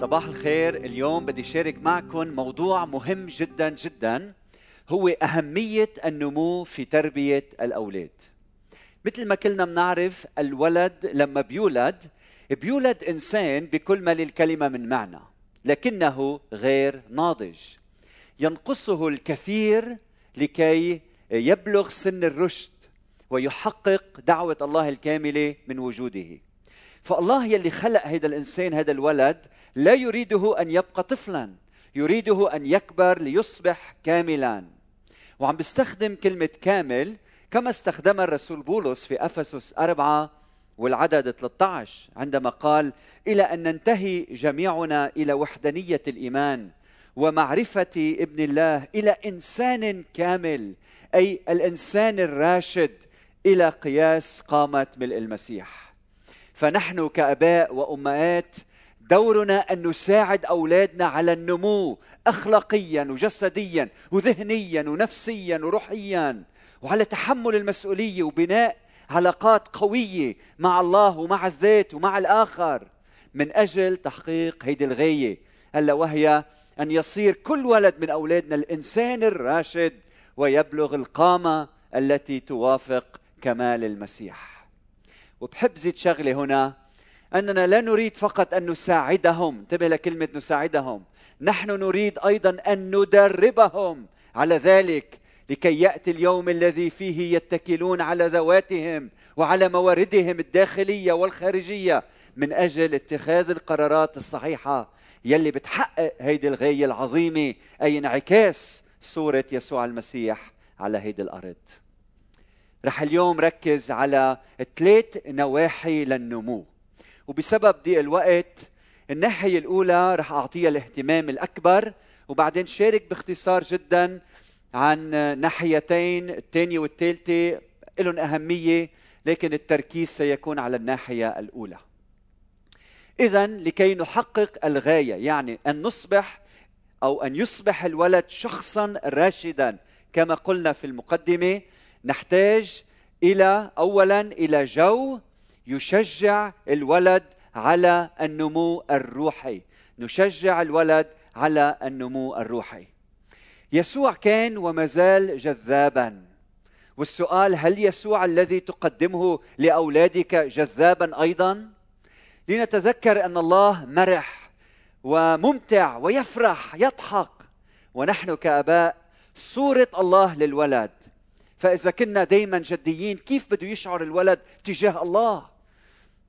صباح الخير. اليوم بدي شارك معكم موضوع مهم جدا جدا هو أهمية النمو في تربية الأولاد. مثل ما كلنا بنعرف الولد لما بيولد بيولد إنسان بكل ما للكلمة من معنى لكنه غير ناضج. ينقصه الكثير لكي يبلغ سن الرشد ويحقق دعوة الله الكاملة من وجوده. فالله يلي خلق هذا الإنسان هذا الولد لا يريده أن يبقى طفلا يريده أن يكبر ليصبح كاملا. وعم بيستخدم كلمة كامل كما استخدمها الرسول بولس في أفسس أربعة والعدد 13 عندما قال إلى أن ننتهي جميعنا إلى وحدانية الإيمان ومعرفة ابن الله إلى إنسان كامل أي الإنسان الراشد إلى قياس قامة ملء المسيح فنحن كأباء وأمهات دورنا أن نساعد أولادنا على النمو اخلاقيا وجسديا وذهنيا ونفسيا وروحيا وعلى تحمل المسؤولية وبناء علاقات قوية مع الله ومع الذات ومع الآخر. من أجل تحقيق هيدي الغاية ألا وهي أن يصير كل ولد من أولادنا الإنسان الراشد ويبلغ القامة التي توافق كمال المسيح. وبحب زيد شغلة هنا. أننا لا نريد فقط أن نساعدهم. انتبه لكلمة نساعدهم. نحن نريد أيضا أن ندربهم. على ذلك لكي يأتي اليوم الذي فيه يتكلون على ذواتهم وعلى مواردهم الداخلية والخارجية من أجل اتخاذ القرارات الصحيحة يلي بتحقق هيدي الغاية العظيمة أي انعكاس صورة يسوع المسيح على هيدي الأرض. رح اليوم ركز على ثلاث نواحي للنمو. وبسبب ضيق الوقت الناحية الأولى رح أعطيها الاهتمام الأكبر وبعدين شارك باختصار جدا عن ناحيتين الثانية والثالثة لهم أهمية لكن التركيز سيكون على الناحية الأولى إذا لكي نحقق الغاية يعني أن نصبح أو أن يصبح الولد شخصا راشدا كما قلنا في المقدمة نحتاج إلى أولا إلى جو يشجع الولد على النمو الروحي. نشجع الولد على النمو الروحي. يسوع كان وما زال جذابا. والسؤال هل يسوع الذي تقدمه لأولادك جذابا أيضا؟ لنتذكر أن الله مرح وممتع ويفرح يضحك. ونحن كآباء صورة الله للولد. فإذا كنا دائما جديين كيف بده يشعر الولد تجاه الله؟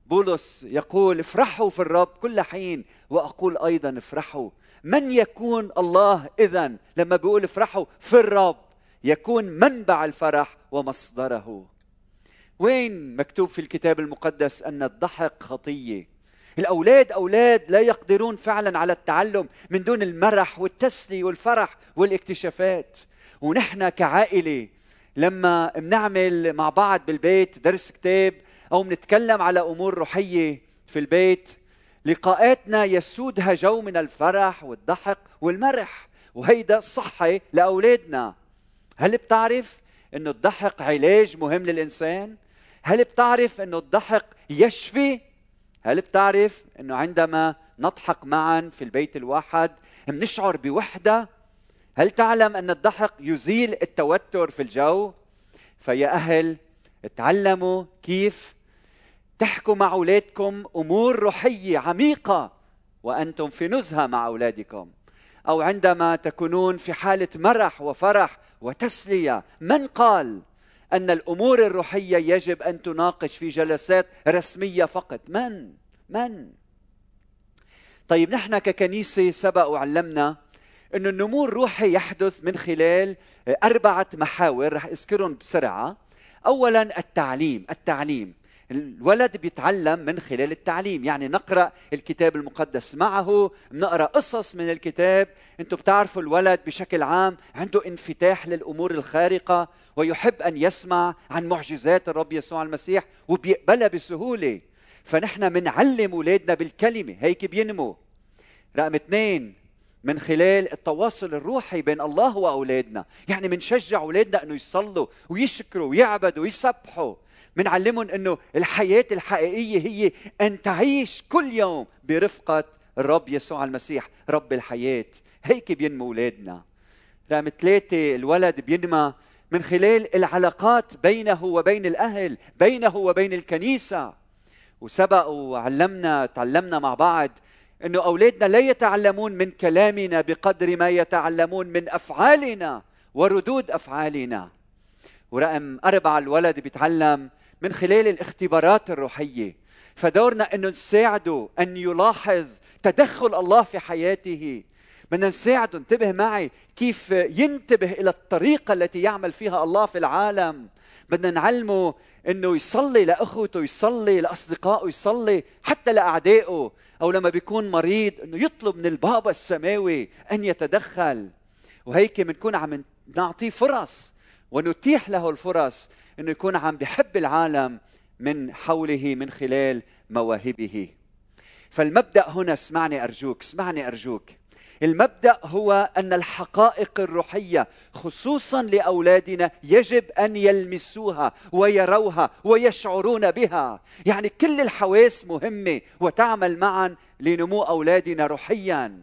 بولس يقول افرحوا في الرب كل حين وأقول أيضا افرحوا. من يكون الله اذا لما بيقول افرحوا في الرب يكون منبع الفرح ومصدره. وين مكتوب في الكتاب المقدس أن الضحك خطية؟ الأولاد أولاد لا يقدرون فعلا على التعلم من دون المرح والتسلي والفرح والاكتشافات. ونحن كعائلة لما بنعمل مع بعض بالبيت درس كتاب أو بنتكلم على أمور روحية في البيت لقاءاتنا يسودها جو من الفرح والضحك والمرح وهيدا صحي لأولادنا. هل بتعرف إنه الضحك علاج مهم للإنسان؟ هل بتعرف إنه الضحك يشفي؟ هل بتعرف إنه عندما نضحك معا في البيت الواحد بنشعر بوحدة؟ هل تعلم أن الضحك يزيل التوتر في الجو؟ فيا أهل تعلموا كيف تحكوا مع أولادكم أمور روحية عميقة وأنتم في نزهة مع أولادكم. أو عندما تكونون في حالة مرح وفرح وتسلية من قال أن الأمور الروحية يجب أن تناقش في جلسات رسمية فقط؟ من؟ من؟ طيب نحن ككنيسة سبق وعلمنا أن النمو الروحي يحدث من خلال أربعة محاور رح أذكرهم بسرعة. أولا التعليم التعليم. الولد بيتعلم من خلال التعليم. يعني نقرأ الكتاب المقدس معه بنقرأ قصص من الكتاب. أنتم بتعرفوا الولد بشكل عام عنده انفتاح للأمور الخارقة ويحب أن يسمع عن معجزات الرب يسوع المسيح وبيقبلها بسهولة. فنحن بنعلم أولادنا بالكلمة هيك بينمو. رقم اثنين من خلال التواصل الروحي بين الله وأولادنا. يعني بنشجع أولادنا أنه يصلوا ويشكروا ويعبدوا ويسبحوا بنعلمهم أنه الحياة الحقيقية هي أن تعيش كل يوم برفقة الرب يسوع المسيح رب الحياة. هيك بينمو أولادنا. رقم ثلاثة الولد بينمى من خلال العلاقات بينه وبين الأهل بينه وبين الكنيسة. وسبق وعلمنا تعلمنا مع بعض إنه أولادنا لا يتعلمون من كلامنا بقدر ما يتعلمون من أفعالنا وردود أفعالنا. ورقم أربعة الولد بيتعلم من خلال الاختبارات الروحية. فدورنا أنه نساعده أن يلاحظ تدخل الله في حياته. بدنا نساعده انتبه معي كيف ينتبه إلى الطريقة التي يعمل فيها الله في العالم. بدنا نعلمه إنه يصلي لأخوته يصلي لأصدقائه يصلي حتى لأعدائه. أو لما بيكون مريض إنه يطلب من البابا السماوي أن يتدخل. وهيك بنكون عم نعطيه فرص ونتيح له الفرص إنه يكون عم بحب العالم من حوله من خلال مواهبه. فالمبدأ هنا اسمعني أرجوك اسمعني أرجوك. المبدأ هو أن الحقائق الروحية خصوصا لأولادنا يجب أن يلمسوها ويروها ويشعرون بها. يعني كل الحواس مهمة وتعمل معا لنمو أولادنا روحيا.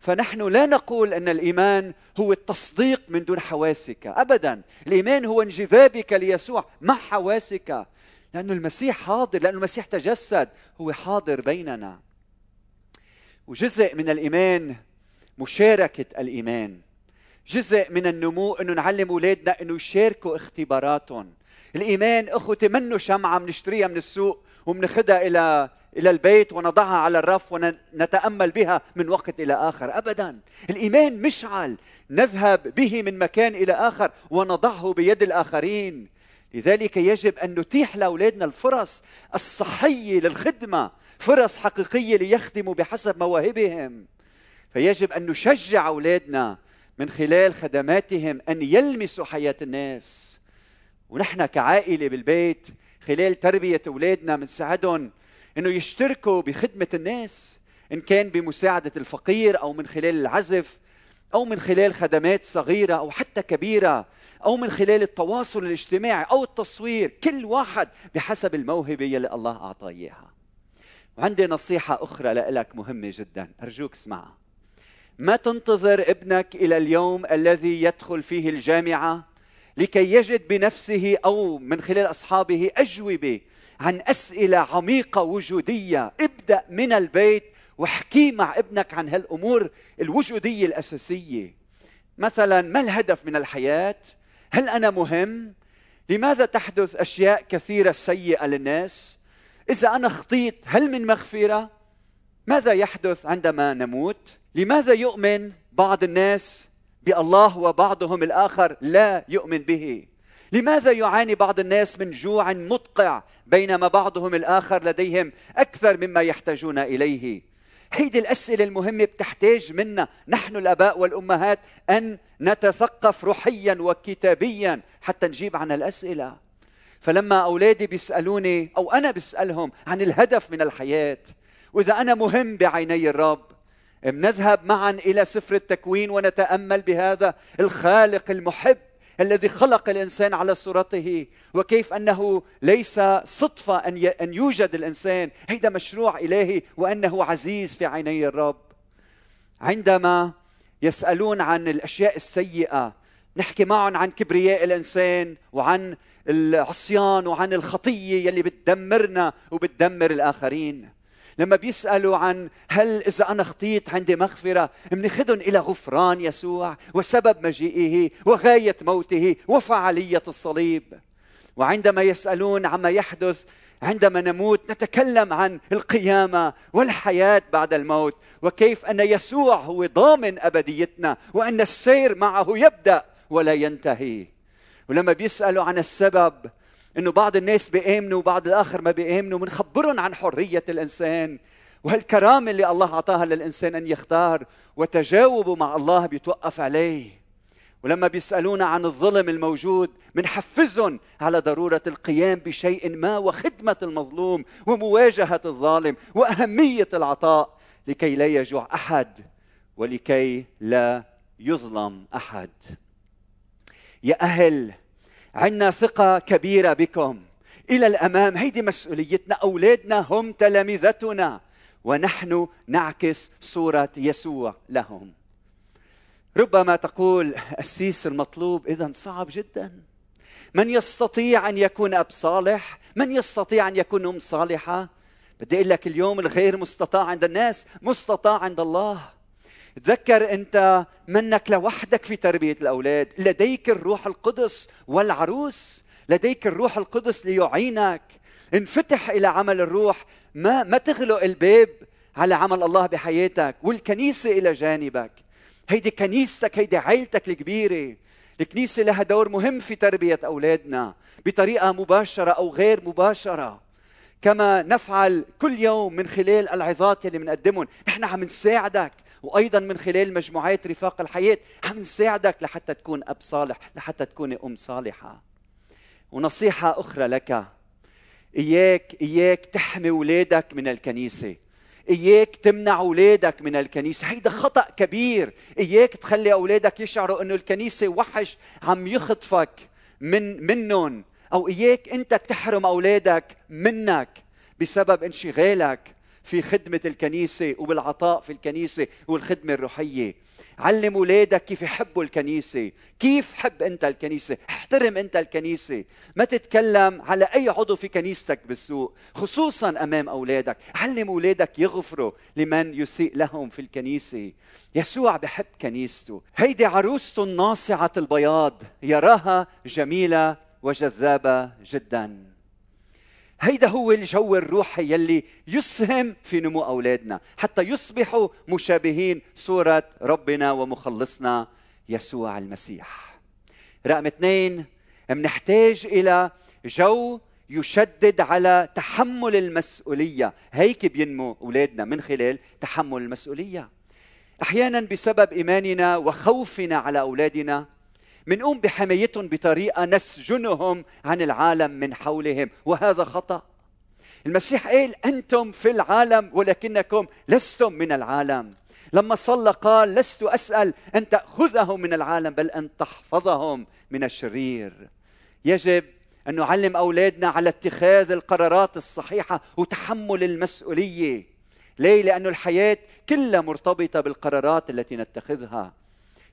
فنحن لا نقول أن الإيمان هو التصديق من دون حواسك ابدا. الإيمان هو انجذابك ليسوع مع حواسك. لأن المسيح حاضر لأن المسيح تجسد هو حاضر بيننا. وجزء من الإيمان مشاركة الإيمان. جزء من النمو أنه نعلم أولادنا أنه يشاركوا اختباراتهم. الإيمان أخوتي منه شمعة بنشتريها من السوق وبناخذها إلى إلى البيت ونضعها على الرف ونتأمل بها من وقت إلى آخر. ابدا. الإيمان مشعل. نذهب به من مكان إلى آخر ونضعه بيد الآخرين. لذلك يجب أن نتيح لأولادنا الفرص الصحية للخدمة فرص حقيقية ليخدموا بحسب مواهبهم. فيجب أن نشجع أولادنا من خلال خدماتهم أن يلمسوا حياة الناس. ونحن كعائلة بالبيت خلال تربية أولادنا بنساعدهم إنه يشتركوا بخدمة الناس إن كان بمساعدة الفقير أو من خلال العزف أو من خلال خدمات صغيرة أو حتى كبيرة أو من خلال التواصل الاجتماعي أو التصوير كل واحد بحسب الموهبة يلي الله أعطاه إياها. وعندي نصيحة أخرى لك مهمة جدا أرجوك اسمعها. ما تنتظر ابنك إلى اليوم الذي يدخل فيه الجامعة لكي يجد بنفسه أو من خلال أصحابه أجوبة عن أسئلة عميقة وجودية. ابدأ من البيت واحكي مع ابنك عن هالأمور الوجودية الأساسية. مثلا ما الهدف من الحياة؟ هل أنا مهم؟ لماذا تحدث أشياء كثيرة سيئة للناس؟ إذا أنا خطيت هل من مغفرة؟ ماذا يحدث عندما نموت؟ لماذا يؤمن بعض الناس بالله وبعضهم الآخر لا يؤمن به؟ لماذا يعاني بعض الناس من جوع مدقع بينما بعضهم الآخر لديهم أكثر مما يحتاجون إليه؟ هيدي الأسئلة المهمة بتحتاج منا نحن الآباء والأمهات أن نتثقف روحيا وكتابيا حتى نجيب عن الأسئلة. فلما أولادي بيسألوني أو أنا بسالهم عن الهدف من الحياة وإذا أنا مهم بعيني الرب بنذهب معا إلى سفر التكوين ونتأمل بهذا الخالق المحب الذي خلق الإنسان على صورته وكيف أنه ليس صدفة أن أن يوجد الإنسان هيدا مشروع الهي وأنه عزيز في عيني الرب. عندما يسألون عن الأشياء السيئة نحكي معهم عن كبرياء الإنسان وعن العصيان وعن الخطية يلي بتدمرنا وبتدمر الآخرين. لما بيسألوا عن هل إذا أنا خطيت عندي مغفرة بناخذهم إلى غفران يسوع وسبب مجيئه وغاية موته وفعالية الصليب. وعندما يسألون عما يحدث عندما نموت نتكلم عن القيامة والحياة بعد الموت وكيف أن يسوع هو ضامن أبديتنا وأن السير معه يبدأ ولا ينتهي. ولما بيسألوا عن السبب إنه بعض الناس بيامنوا وبعض الآخر ما بيامنوا بنخبرهم عن حرية الإنسان وهالكرامة اللي الله أعطاها للإنسان أن يختار وتجاوبه مع الله بيتوقف عليه. ولما بيسألونا عن الظلم الموجود بنحفزهم على ضرورة القيام بشيء ما وخدمة المظلوم ومواجهة الظالم وأهمية العطاء لكي لا يجوع أحد ولكي لا يظلم أحد. يا أهل عندنا ثقة كبيرة بكم. إلى الأمام هيدي مسؤوليتنا أولادنا هم تلامذتنا. ونحن نعكس صورة يسوع لهم. ربما تقول السيس المطلوب اذا صعب جدا. من يستطيع أن يكون أب صالح؟ من يستطيع أن يكون أم صالحة؟ بدي أقول لك اليوم الغير مستطاع عند الناس مستطاع عند الله. تذكر أنت منك لوحدك في تربية الأولاد لديك الروح القدس والعروس لديك الروح القدس ليعينك. انفتح إلى عمل الروح ما ما تغلق الباب على عمل الله بحياتك والكنيسة إلى جانبك. هيدي كنيستك هيدي عيلتك الكبيرة. الكنيسة لها دور مهم في تربية أولادنا بطريقة مباشرة أو غير مباشرة. كما نفعل كل يوم من خلال العظات يلي بنقدمهم. نحن عم نساعدك. وأيضا من خلال مجموعات رفاق الحياة عم نساعدك لحتى تكون أب صالح لحتى تكون أم صالحة. ونصيحة أخرى لك. إياك إياك تحمي أولادك من الكنيسة. إياك تمنع أولادك من الكنيسة. هيدا خطأ كبير. إياك تخلي أولادك يشعروا إنه الكنيسة وحش عم يخطفك من منهم. أو إياك أنت تحرم أولادك منك بسبب انشغالك. في خدمة الكنيسة وبالعطاء في الكنيسة والخدمة الروحية. علم أولادك كيف يحبوا الكنيسة كيف حب أنت الكنيسة احترم أنت الكنيسة. ما تتكلم على أي عضو في كنيستك بالسوء خصوصا أمام أولادك. علم أولادك يغفروا لمن يسيء لهم في الكنيسة. يسوع بحب كنيسته. هيدي عروسته الناصعة البياض يراها جميلة وجذابة جداً. هيدا هو الجو الروحي يلي يسهم في نمو أولادنا حتى يصبحوا مشابهين صورة ربنا ومخلصنا يسوع المسيح. رقم اثنين منحتاج إلى جو يشدد على تحمل المسؤولية، هيك بينمو أولادنا من خلال تحمل المسؤولية. أحيانا بسبب إيماننا وخوفنا على أولادنا منقوم بحمايتهم بطريقة نسجنهم عن العالم من حولهم وهذا خطأ. المسيح قال أنتم في العالم ولكنكم لستم من العالم. لما صلى قال لست أسأل أن تأخذهم من العالم بل أن تحفظهم من الشرير. يجب أن نعلم أولادنا على اتخاذ القرارات الصحيحة وتحمل المسؤولية. ليه؟ لأن الحياة كلها مرتبطة بالقرارات التي نتخذها.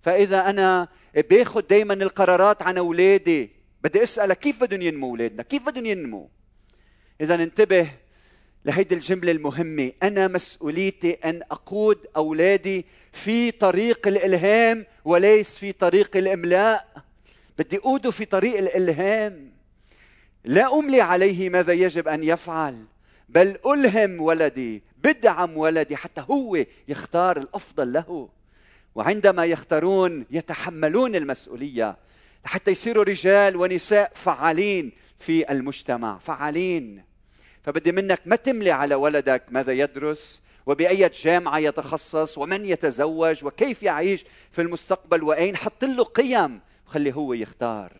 فإذا أنا باخذ دائما القرارات عن أولادي بدي أسألك كيف بدهم ينمو أولادنا؟ كيف بدهم ينمو؟ اذا انتبه لهيدي الجملة المهمة. أنا مسؤوليتي أن أقود أولادي في طريق الإلهام وليس في طريق الإملاء. بدي اقوده في طريق الإلهام. لا أملي عليه ماذا يجب أن يفعل بل ألهم ولدي بدعم ولدي حتى هو يختار الأفضل له. وعندما يختارون يتحملون المسؤولية حتى يصيروا رجال ونساء فعالين في المجتمع فعالين. فبدي منك ما تملي على ولدك ماذا يدرس وبأية جامعة يتخصص ومن يتزوج وكيف يعيش في المستقبل وأين حط له قيم وخلي هو يختار.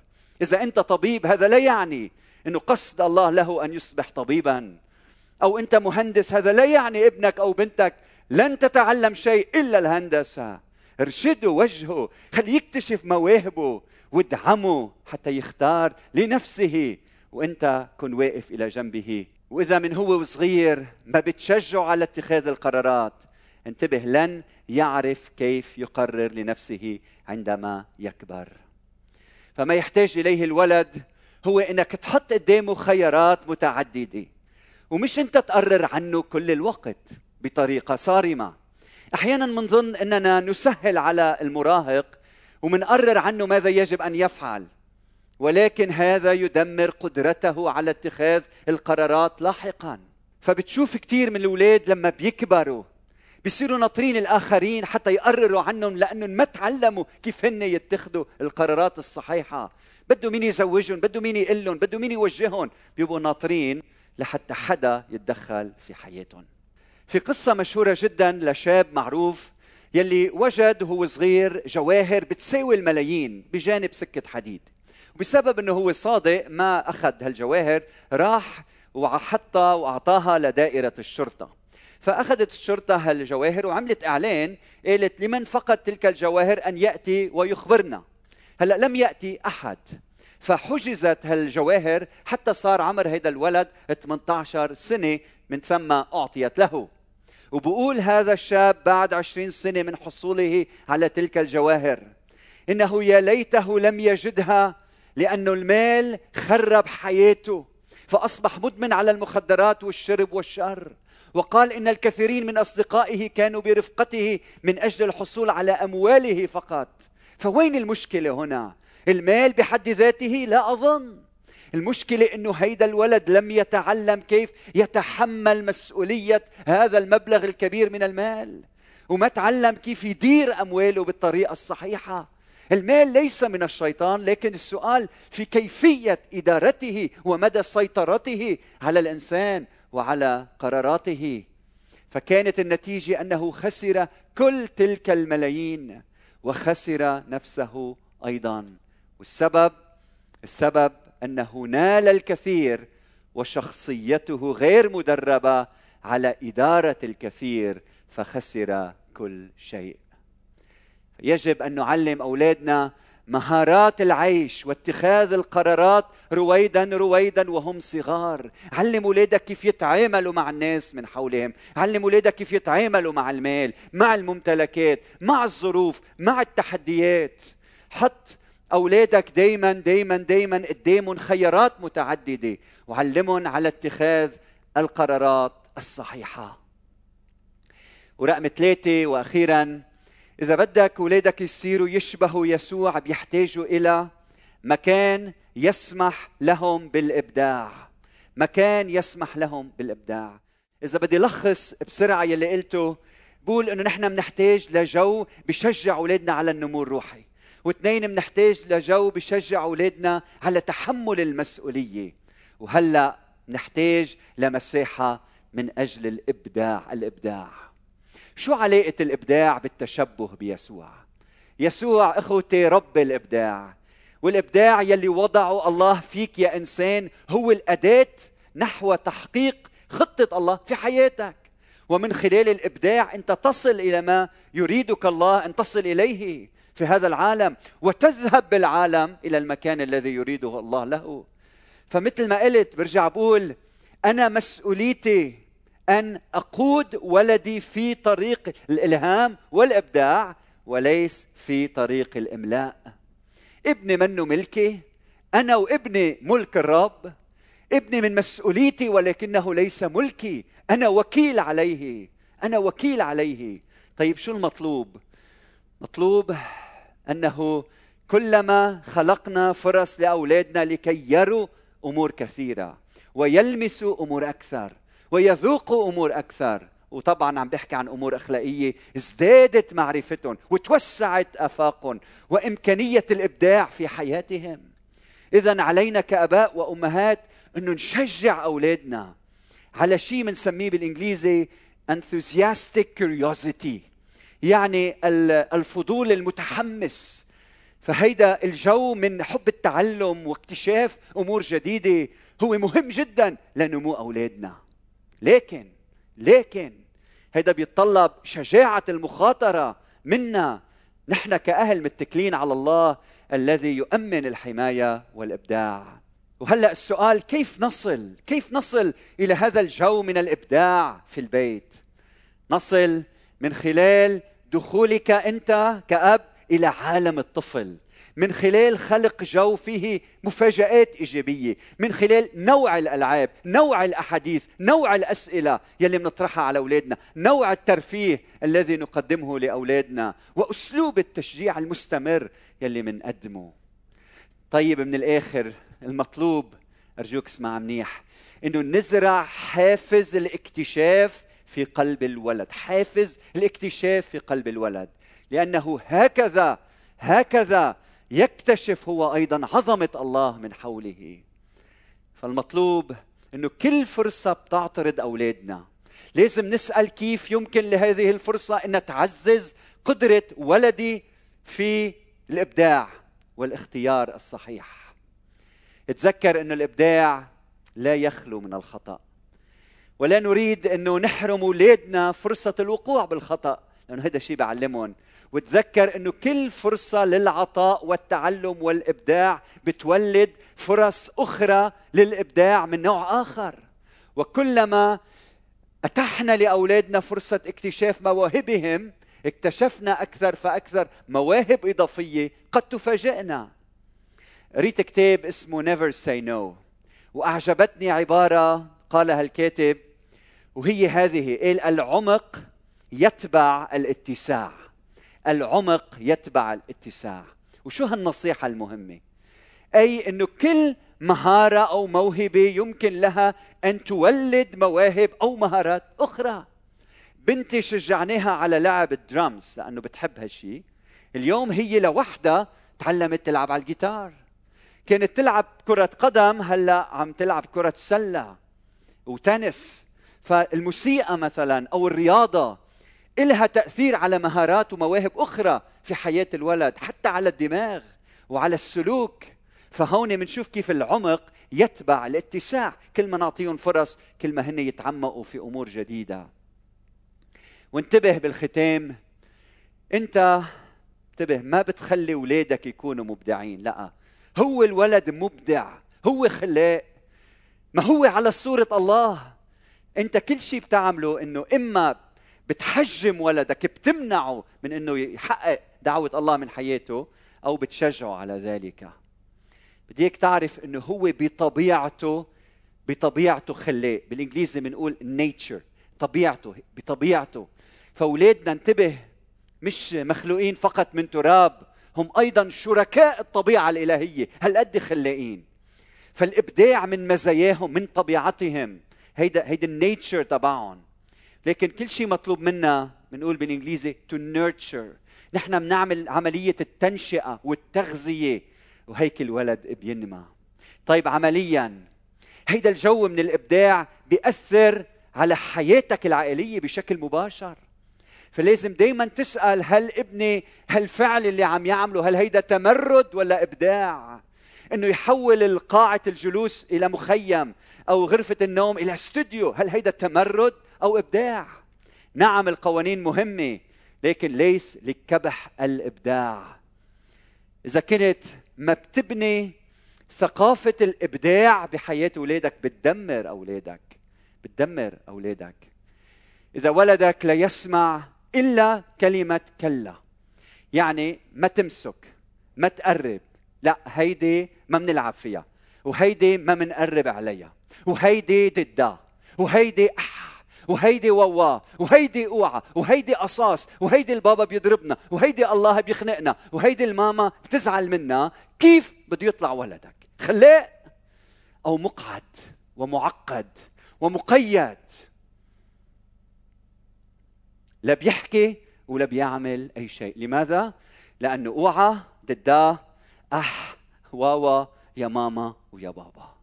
إذا أنت طبيب هذا لا يعني أنه قصد الله له أن يصبح طبيبا. أو أنت مهندس هذا لا يعني ابنك أو بنتك لن تتعلم شيء إلا الهندسة. ارشده وجهه خليه يكتشف مواهبه وادعمه حتى يختار لنفسه. وانت كن واقف إلى جنبه. وإذا من هو وصغير ما بتشجعه على اتخاذ القرارات. انتبه لن يعرف كيف يقرر لنفسه عندما يكبر. فما يحتاج إليه الولد هو إنك تحط قدامه خيارات متعددة. ومش إنت تقرر عنه كل الوقت بطريقة صارمة. أحيانا بنظن أننا نسهل على المراهق ومنقرر عنه ماذا يجب أن يفعل. ولكن هذا يدمر قدرته على اتخاذ القرارات لاحقا. فبتشوف كثير من الأولاد لما بيكبروا بيصيروا ناطرين الآخرين حتى يقرروا عنهم لانهم ما تعلموا كيف هن يتخذوا القرارات الصحيحة. بده مين يزوجهم بده مين يقول لهم بده مين يوجههم. بيبقوا ناطرين لحتى حدا يتدخل في حياتهم. في قصة مشهورة جدا لشاب معروف يلي وجد وهو صغير جواهر بتساوي الملايين بجانب سكة حديد. وبسبب إنه هو صادق ما أخذ هالجواهر راح وحطها وأعطاها لدائرة الشرطة. فأخذت الشرطة هالجواهر وعملت إعلان قالت لمن فقد تلك الجواهر أن يأتي ويخبرنا. هلأ لم يأتي أحد. فحجزت هالجواهر حتى صار عمر هذا الولد 18 سنة من ثم أعطيت له. وبقول هذا الشاب بعد عشرين سنة من حصوله على تلك الجواهر إنه يا ليته لم يجدها لأنه المال خرب حياته فأصبح مدمن على المخدرات والشرب والشر وقال إن الكثيرين من أصدقائه كانوا برفقته من أجل الحصول على أمواله فقط. فوين المشكلة هنا؟ المال بحد ذاته لا أظن. المشكلة أنه هيدا الولد لم يتعلم كيف يتحمل مسؤولية هذا المبلغ الكبير من المال وما تعلم كيف يدير أمواله بالطريقة الصحيحة. المال ليس من الشيطان لكن السؤال في كيفية إدارته ومدى سيطرته على الإنسان وعلى قراراته. فكانت النتيجة أنه خسر كل تلك الملايين وخسر نفسه أيضا. والسبب؟ السبب أنه نال الكثير وشخصيته غير مدربة على إدارة الكثير فخسر كل شيء. يجب أن نعلم أولادنا مهارات العيش واتخاذ القرارات رويدا رويدا وهم صغار. علم أولادك كيف يتعاملوا مع الناس من حولهم. علم أولادك كيف يتعاملوا مع المال مع الممتلكات مع الظروف مع التحديات. حط أولادك دائما دائما دائما قدامهم خيارات متعددة. وعلمهم على اتخاذ القرارات الصحيحة. ورقم ثلاثة وأخيرا إذا بدك أولادك يصيروا يشبهوا يسوع بيحتاجوا إلى مكان يسمح لهم بالإبداع. مكان يسمح لهم بالإبداع. إذا بدي لخص بسرعة يلي قلته بقول إنه نحن بنحتاج لجو بشجع أولادنا على النمو الروحي. واثنين بنحتاج لجو بشجع أولادنا على تحمل المسؤولية. وهلأ نحتاج لمساحة من أجل الابداع الإبداع. شو علاقة الإبداع بالتشبه بيسوع؟ يسوع إخوتي رب الإبداع. والإبداع يلي وضعه الله فيك يا إنسان هو الأداة نحو تحقيق خطة الله في حياتك. ومن خلال الإبداع أنت تصل إلى ما يريدك الله أن تصل إليه. في هذا العالم وتذهب بالعالم إلى المكان الذي يريده الله له. فمثل ما قلت برجع بقول أنا مسؤوليتي أن أقود ولدي في طريق الإلهام والإبداع وليس في طريق الإملاء. ابني منه ملكي أنا وابني ملك الرب. ابني من مسؤوليتي ولكنه ليس ملكي أنا وكيل عليه أنا وكيل عليه. طيب شو المطلوب؟ مطلوب أنه كلما خلقنا فرص لأولادنا لكي يروا أمور كثيرة ويلمسوا أمور أكثر ويذوقوا أمور أكثر. وطبعا عم بحكي عن أمور أخلاقية ازدادت معرفتهم وتوسعت آفاقهم وإمكانية الإبداع في حياتهم. اذا علينا كآباء وأمهات انه نشجع أولادنا على شيء بنسميه بالإنجليزي enthusiastic curiosity. يعني الفضول المتحمس. فهيدا الجو من حب التعلم واكتشاف أمور جديدة هو مهم جدا لنمو أولادنا. لكن لكن هيدا بيتطلب شجاعة المخاطرة منا. نحن كأهل متكلين على الله الذي يؤمن الحماية والإبداع. وهلأ السؤال كيف نصل كيف نصل إلى هذا الجو من الإبداع في البيت؟ نصل من خلال دخولك أنت كأب إلى عالم الطفل. من خلال خلق جو فيه مفاجآت إيجابية. من خلال نوع الألعاب نوع الأحاديث نوع الأسئلة يلي بنطرحها على أولادنا. نوع الترفيه الذي نقدمه لأولادنا. وأسلوب التشجيع المستمر يلي بنقدمه طيب من الآخر المطلوب أرجوك اسمع منيح إنه نزرع حافز الاكتشاف في قلب الولد حافز الاكتشاف في قلب الولد لأنه هكذا هكذا يكتشف هو أيضا عظمة الله من حوله. فالمطلوب إنه كل فرصة بتعترض أولادنا. لازم نسأل كيف يمكن لهذه الفرصة إن تعزز قدرة ولدي في الإبداع والاختيار الصحيح. تذكر إنه الإبداع لا يخلو من الخطأ. ولا نريد أنه نحرم اولادنا فرصة الوقوع بالخطأ لأنه هذا الشيء بعلمهم. وتذكر أنه كل فرصة للعطاء والتعلم والإبداع بتولد فرص أخرى للإبداع من نوع آخر. وكلما أتحنا لأولادنا فرصة اكتشاف مواهبهم اكتشفنا أكثر فأكثر مواهب إضافية قد تفاجئنا. قريت كتاب اسمه Never Say No وأعجبتني عبارة قالها الكاتب وهي هذه قال العمق يتبع الاتساع. العمق يتبع الاتساع. وشو هالنصيحة المهمة؟ أي إنه كل مهارة أو موهبة يمكن لها أن تولد مواهب أو مهارات أخرى. بنتي شجعناها على لعب الدرامز لأنه بتحب هالشيء اليوم هي لوحدها تعلمت تلعب على الجيتار. كانت تلعب كرة قدم هلأ عم تلعب كرة سلة وتنس. فالموسيقى مثلا أو الرياضة إلها تأثير على مهارات ومواهب أخرى في حياة الولد حتى على الدماغ وعلى السلوك. فهون بنشوف كيف العمق يتبع الاتساع. كل ما نعطيهم فرص كل ما هن يتعمقوا في أمور جديدة. وانتبه بالختام. أنت انتبه ما بتخلي اولادك يكونوا مبدعين لأ. هو الولد مبدع هو خلاق. ما هو على صورة الله. أنت كل شيء بتعمله إنه إما بتحجم ولدك بتمنعه من إنه يحقق دعوة الله من حياته أو بتشجعه على ذلك. بدي إياك تعرف إنه هو بطبيعته بطبيعته خلاق بالإنجليزي بنقول nature طبيعته بطبيعته. فأولادنا انتبه مش مخلوقين فقط من تراب هم أيضا شركاء الطبيعة الإلهية هالقد خلاقين فالإبداع من مزاياهم من طبيعتهم. هيدا هيدا النيتشر تبعهم. لكن كل شيء مطلوب منا بنقول بالإنجليزي to nurture. نحن بنعمل عملية التنشئة والتغذية وهيك الولد بينمى. طيب عمليا هيدا الجو من الإبداع بيأثر على حياتك العائلية بشكل مباشر. فلازم دائما تسأل هل ابني هالفعل اللي عم يعمله هل هيدا تمرد ولا إبداع؟ إنه يحول قاعه الجلوس إلى مخيم أو غرفة النوم إلى استوديو. هل هيدا تمرد أو إبداع؟ نعم القوانين مهمة لكن ليس لكبح الإبداع. إذا كنت ما بتبني ثقافة الإبداع بحياة أولادك بتدمر أولادك بتدمر أولادك. إذا ولدك لا يسمع إلا كلمة كلا يعني ما تمسك ما تقرب. لا هيدي ما بنلعب فيها وهيدي ما بنقرب عليها وهيدي ضدها وهيدي أح وهيدي ووا وهيدي أوعى وهيدي قصاص وهيدي البابا بيضربنا وهيدي الله بيخنقنا وهيدي الماما بتزعل منا. كيف بده يطلع ولدك؟ خلاق أو مقعد ومعقد ومقيد. لا بيحكي ولا بيعمل أي شيء. لماذا؟ لأنه أوعى ضداه أح واوا يا ماما ويا بابا.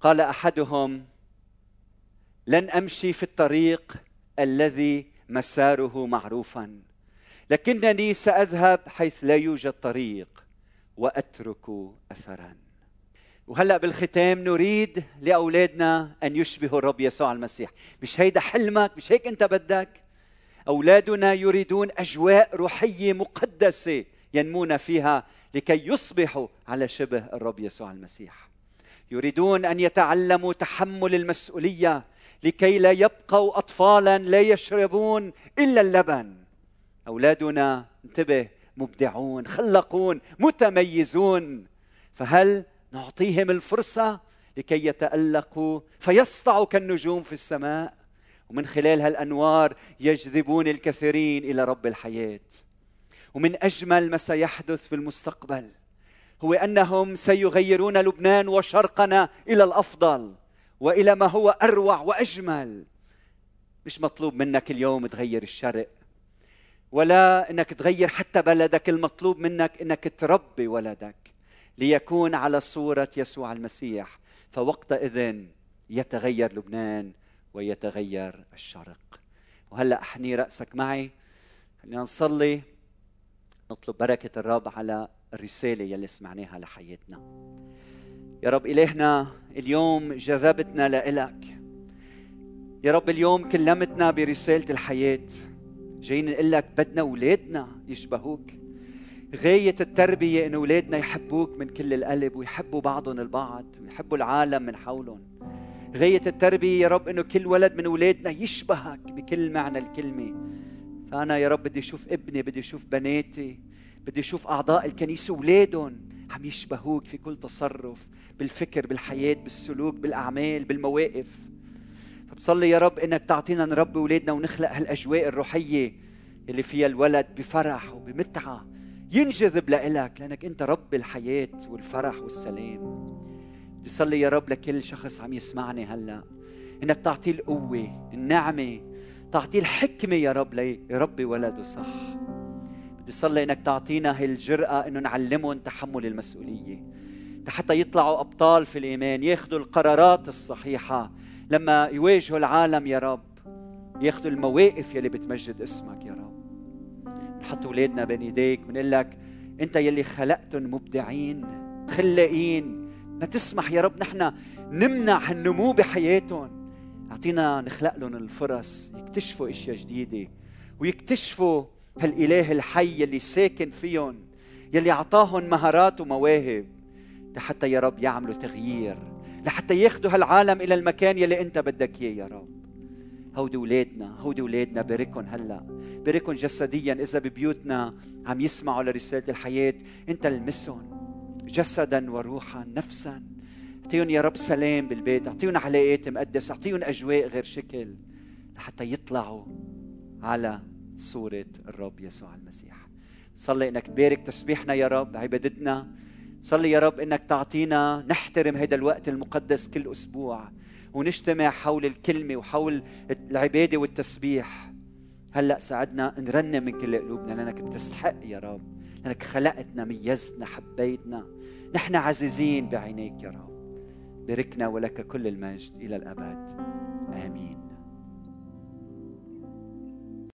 قال أحدهم لن أمشي في الطريق الذي مساره معروفا لكنني سأذهب حيث لا يوجد طريق وأترك اثرا. وهلأ بالختام نريد لأولادنا أن يشبهوا الرب يسوع المسيح. مش هيدا حلمك مش هيك أنت بدك؟ أولادنا يريدون أجواء روحية مقدسة ينمون فيها لكي يصبحوا على شبه الرب يسوع المسيح. يريدون أن يتعلموا تحمل المسؤولية لكي لا يبقوا اطفالا لا يشربون إلا اللبن. أولادنا انتبه مبدعون خلقون متميزون. فهل نعطيهم الفرصة لكي يتألقوا فيسطعوا كالنجوم في السماء؟ ومن خلال هالأنوار يجذبون الكثيرين إلى رب الحياة. ومن أجمل ما سيحدث في المستقبل هو أنهم سيغيرون لبنان وشرقنا إلى الأفضل وإلى ما هو أروع وأجمل. مش مطلوب منك اليوم تغير الشرق ولا إنك تغير حتى بلدك المطلوب منك إنك تربي ولدك ليكون على صورة يسوع المسيح. فوقتئذ يتغير لبنان ويتغير الشرق. وهلأ أحني رأسك معي. خلينا نصلي. نطلب بركة الرب على الرسالة يلي سمعناها لحياتنا. يا رب إلهنا اليوم جذبتنا لإلك. يا رب اليوم كلمتنا برسالة الحياة. جايين نقول لك بدنا أولادنا يشبهوك. غاية التربية إن أولادنا يحبوك من كل القلب ويحبوا بعضهم البعض ويحبوا العالم من حولهم. غاية التربية يا رب إنه كل ولد من أولادنا يشبهك بكل معنى الكلمة. فأنا يا رب بدي أشوف ابني بدي أشوف بناتي بدي أشوف أعضاء الكنيسة أولادهم عم يشبهوك في كل تصرف بالفكر بالحياة بالسلوك بالأعمال بالمواقف. فبصلي يا رب إنك تعطينا نربي أولادنا ونخلق هالأجواء الروحية اللي فيها الولد بفرح وبمتعة ينجذب لإلك لأنك أنت رب الحياة والفرح والسلام. بدي صلي يا رب لكل شخص عم يسمعني هلأ. إنك تعطيه القوة النعمة تعطيه الحكمة يا رب ليربي ولده صح. بدي صلي إنك تعطينا هي الجرأة إنه نعلمهم تحمل المسؤولية. حتى يطلعوا أبطال في الإيمان ياخذوا القرارات الصحيحة. لما يواجهوا العالم يا رب ياخذوا المواقف يلي بتمجد اسمك يا رب. نحط أولادنا بين إيديك بنقول لك أنت يلي خلقتهم مبدعين خلاقين ما تسمح يا رب نحن نمنع النمو بحياتهم. أعطينا نخلق لهم الفرص يكتشفوا أشياء جديدة ويكتشفوا هالإله الحي اللي ساكن فيهم يلي أعطاهم مهارات ومواهب لحتى يا رب يعملوا تغيير لحتى ياخذوا هالعالم إلى المكان يلي أنت بدك إياه يا رب. هودي ولادنا هودي ولادنا باركهم هلأ باركهم جسديا. إذا ببيوتنا عم يسمعوا لرسالة الحياة أنت المسهم جسدا وروحا نفسا. أعطيهم يا رب سلام بالبيت أعطيهم علاقات مقدسة أعطيهم أجواء غير شكل لحتى يطلعوا على صورة الرب يسوع المسيح. صلي إنك تبارك تسبيحنا يا رب عبادتنا. صلي يا رب إنك تعطينا نحترم هذا الوقت المقدس كل أسبوع ونجتمع حول الكلمة وحول العبادة والتسبيح. هلأ ساعدنا نرنم من كل قلوبنا لأنك بتستحق يا رب لأنك خلقتنا ميزتنا حبيتنا. نحن عزيزين بعينيك يا رب. باركنا ولك كل المجد إلى الأبد. آمين.